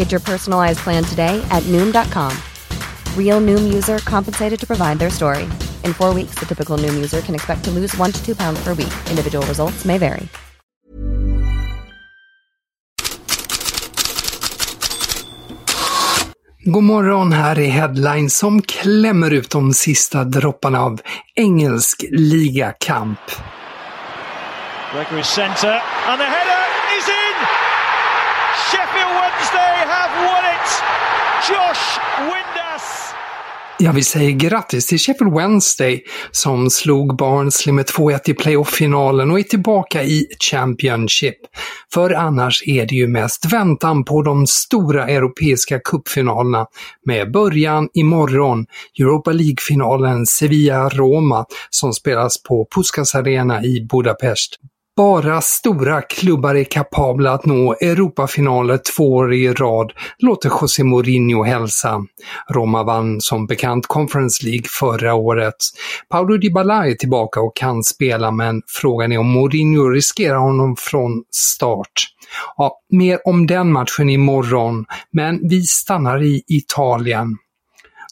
Get your personalized plan today at Noom.com. Real Noom user compensated to provide their story. In four weeks, the typical Noom user can expect to lose one to two pounds per week. Individual results may vary. God morgon, här är Headline som klämmer ut de sista dropparna av engelsk ligakamp. Gregory center and the header it! Josh Windass! Ja, vi säger grattis till Sheffield Wednesday som slog Barnsley med 2-1 i playoff-finalen och är tillbaka i Championship. För annars är det ju mest väntan på de stora europeiska cupfinalerna med början imorgon, Europa League-finalen Sevilla-Roma som spelas på Puskas Arena i Budapest. Bara stora klubbar är kapabla att nå Europafinaler två år i rad, låter José Mourinho hälsa. Roma vann som bekant Conference League förra året. Paulo Dybala är tillbaka och kan spela, men frågan är om Mourinho riskerar honom från start. Ja, mer om den matchen imorgon, men vi stannar i Italien.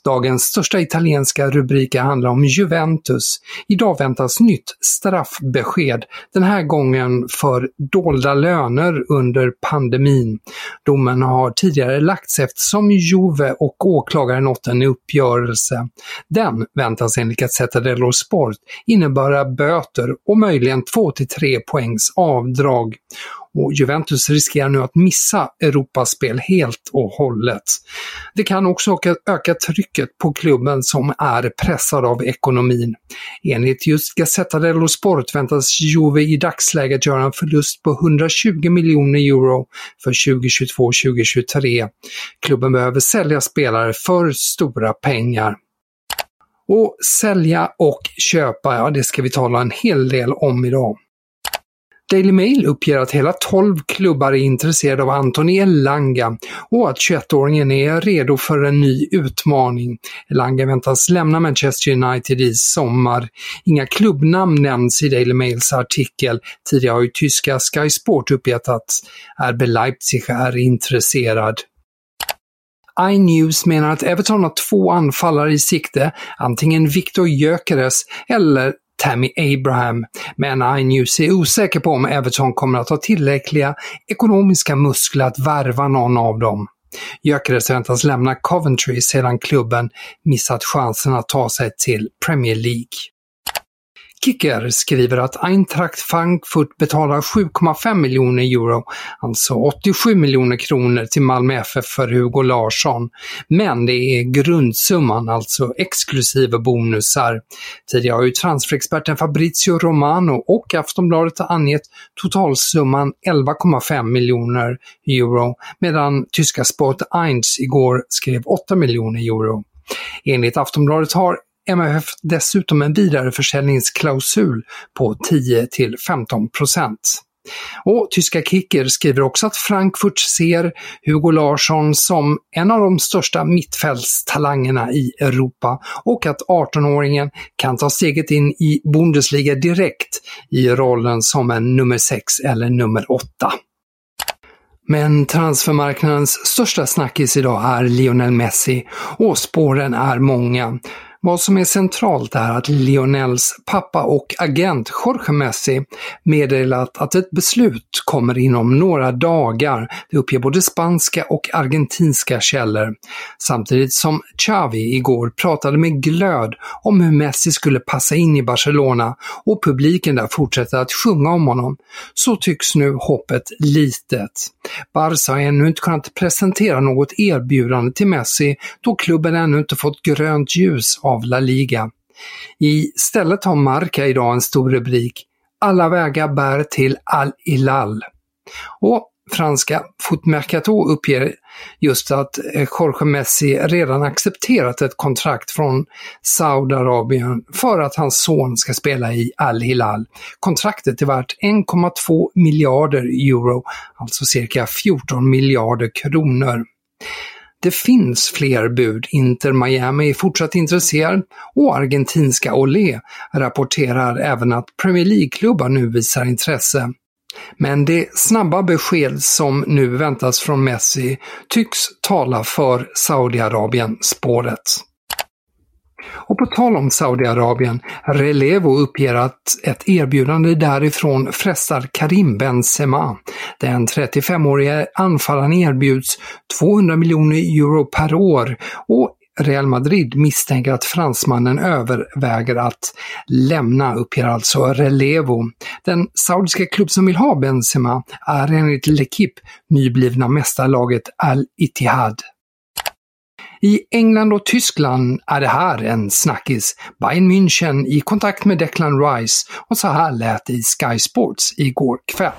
Dagens största italienska rubriker handlar om Juventus. Idag väntas nytt straffbesked, den här gången för dolda löner under pandemin. Domen har tidigare lagts eftersom Juve och åklagaren nått en uppgörelse. Den väntas enligt Gazzetta dello Sport innebära böter och möjligen 2-3 poängs avdrag och Juventus riskerar nu att missa Europaspel helt och hållet. Det kan också öka trycket på klubben som är pressad av ekonomin. Enligt just Gazzetta dello Sport väntas Juve i dagsläget göra en förlust på 120 miljoner euro för 2022-2023. Klubben behöver sälja spelare för stora pengar. Och sälja och köpa, ja det ska vi tala en hel del om idag. Daily Mail uppger att hela 12 klubbar är intresserade av Anthony Elanga och att 21-åringen är redo för en ny utmaning. Elanga väntas lämna Manchester United i sommar. Inga klubbnamn nämns i Daily Mails artikel. Tidigare har ju tyska Sky Sport uppgett att RB Leipzig är intresserad. iNews menar att Everton har två anfallare i sikte, antingen Victor Gyökeres eller Tammy Abraham, men iNews är osäker på om Everton kommer att ha tillräckliga ekonomiska muskler att värva någon av dem. Gyökeres väntas lämna Coventry sedan klubben missat chansen att ta sig till Premier League. Kicker skriver att Eintracht Frankfurt betalar 7,5 miljoner euro, alltså 87 miljoner kronor till Malmö FF för Hugo Larsson. Men det är grundsumman, alltså exklusive bonusar. Tidigare har ju transferexperten Fabrizio Romano och Aftonbladet angett totalsumman 11,5 miljoner euro, medan tyska Sport 1 igår skrev 8 miljoner euro. Enligt Aftonbladet har MFF dessutom en vidareförsäljningsklausul på 10 15 procent. Och tyska Kicker skriver också att Frankfurt ser Hugo Larsson som en av de största mittfältstalangerna i Europa och att 18-åringen kan ta steget in i Bundesliga direkt i rollen som en nummer 6 eller nummer 8. Men transfermarknadens största snackis idag är Lionel Messi och spåren är många. Vad som är centralt är att Lionels pappa och agent Jorge Messi meddelat att ett beslut kommer inom några dagar. Det uppger både spanska och argentinska källor. Samtidigt som Xavi igår pratade med glöd om hur Messi skulle passa in i Barcelona och publiken där fortsätter att sjunga om honom, så tycks nu hoppet litet. Barca har ännu inte kunnat presentera något erbjudande till Messi då klubben ännu inte fått grönt ljus av La Liga. Istället har Marca idag en stor rubrik “Alla vägar bär till Al-Hilal”. Och franska Footmercato uppger just att eh, Jorge Messi redan accepterat ett kontrakt från Saudiarabien för att hans son ska spela i Al-Hilal. Kontraktet är värt 1,2 miljarder euro, alltså cirka 14 miljarder kronor. Det finns fler bud. Inter Miami är fortsatt intresserad och argentinska Olé rapporterar även att Premier League-klubbar nu visar intresse. Men det snabba besked som nu väntas från Messi tycks tala för Saudiarabien-spåret. Och på tal om Saudiarabien, Relevo uppger att ett erbjudande därifrån frestar Karim Benzema. Den 35-årige anfallaren erbjuds 200 miljoner euro per år och Real Madrid misstänker att fransmannen överväger att lämna, uppger alltså Relevo. Den saudiska klubb som vill ha Benzema är enligt L'Equipe nyblivna mästarlaget Al-Ittihad. I England och Tyskland är det här en snackis. Bayern München i kontakt med Declan Rice och så här lät det i Sky Sports igår kväll.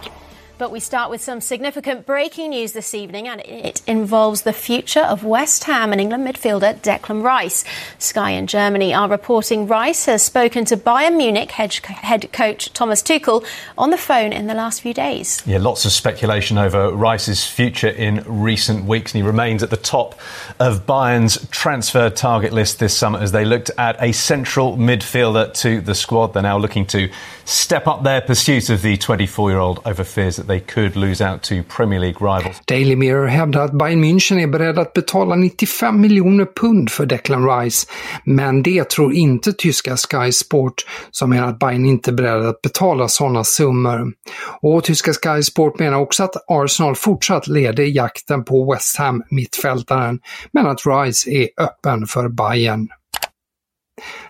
But we start with some significant breaking news this evening, and it involves the future of West Ham and England midfielder Declan Rice. Sky in Germany are reporting Rice has spoken to Bayern Munich head, coach Thomas Tuchel on the phone in the last few days. Yeah, lots of speculation over Rice's future in recent weeks, and he remains at the top of Bayern's transfer target list this summer as they looked at a central midfielder to the squad. They're now looking to step up their pursuit of the 24 year old over fears that they could lose out to Premier League rivals. Daily Mirror hävdar att Bayern München är beredd att betala 95 miljoner pund för Declan Rice, men det tror inte tyska Sky Sport som menar att Bayern inte är beredd att betala sådana summor. Och tyska Sky Sport menar också att Arsenal fortsatt leder jakten på West Ham mittfältaren, men att Rice är öppen för Bayern.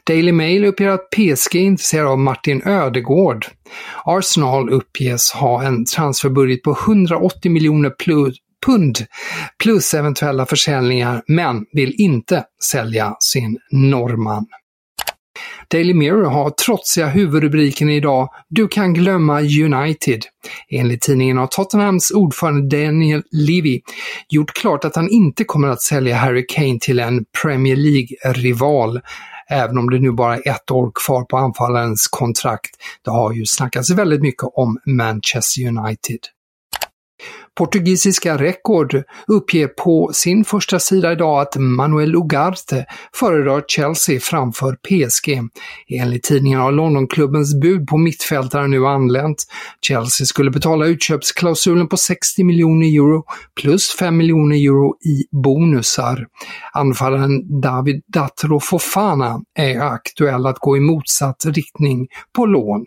Daily Mail uppger att PSG är intresserade av Martin Ödegård. Arsenal uppges ha en transferbudget på 180 miljoner plus pund plus eventuella försäljningar, men vill inte sälja sin norrman. Daily Mirror har trotsiga huvudrubriken idag “Du kan glömma United”. Enligt tidningen har Tottenhams ordförande Daniel Levy gjort klart att han inte kommer att sälja Harry Kane till en Premier League-rival även om det nu bara är ett år kvar på anfallarens kontrakt. Det har ju snackats väldigt mycket om Manchester United. Portugisiska Record uppger på sin första sida idag att Manuel Ugarte föredrar Chelsea framför PSG. Enligt tidningen har Londonklubbens bud på mittfältaren nu anlänt. Chelsea skulle betala utköpsklausulen på 60 miljoner euro plus 5 miljoner euro i bonusar. Anfallaren David Datro Fofana är aktuell att gå i motsatt riktning på lån.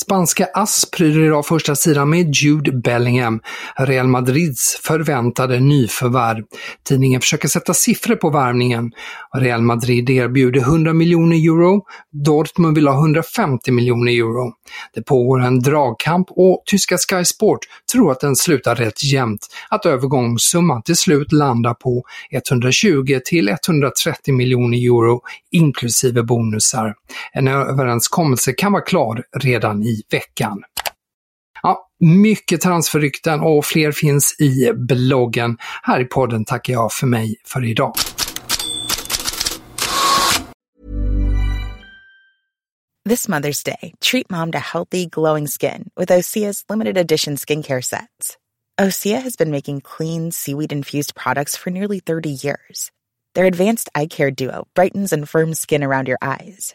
Spanska AS pryder idag första sidan med Jude Bellingham, Real Madrids förväntade nyförvärv. Tidningen försöker sätta siffror på värvningen. Real Madrid erbjuder 100 miljoner euro, Dortmund vill ha 150 miljoner euro. Det pågår en dragkamp och tyska Sky Sport tror att den slutar rätt jämnt, att övergångssumman till slut landar på 120 till 130 miljoner euro inklusive bonusar. En överenskommelse kan vara klar redan i veckan. Ja, mycket transferrykten och fler finns i bloggen. Här i podden tackar jag för mig för idag. This Mother's Day, treat mom to healthy, glowing skin with Osea's limited edition skincare sets. Osea has been making clean, seaweed infused products for nearly 30 years. Their advanced eye care duo brightens and firms skin around your eyes,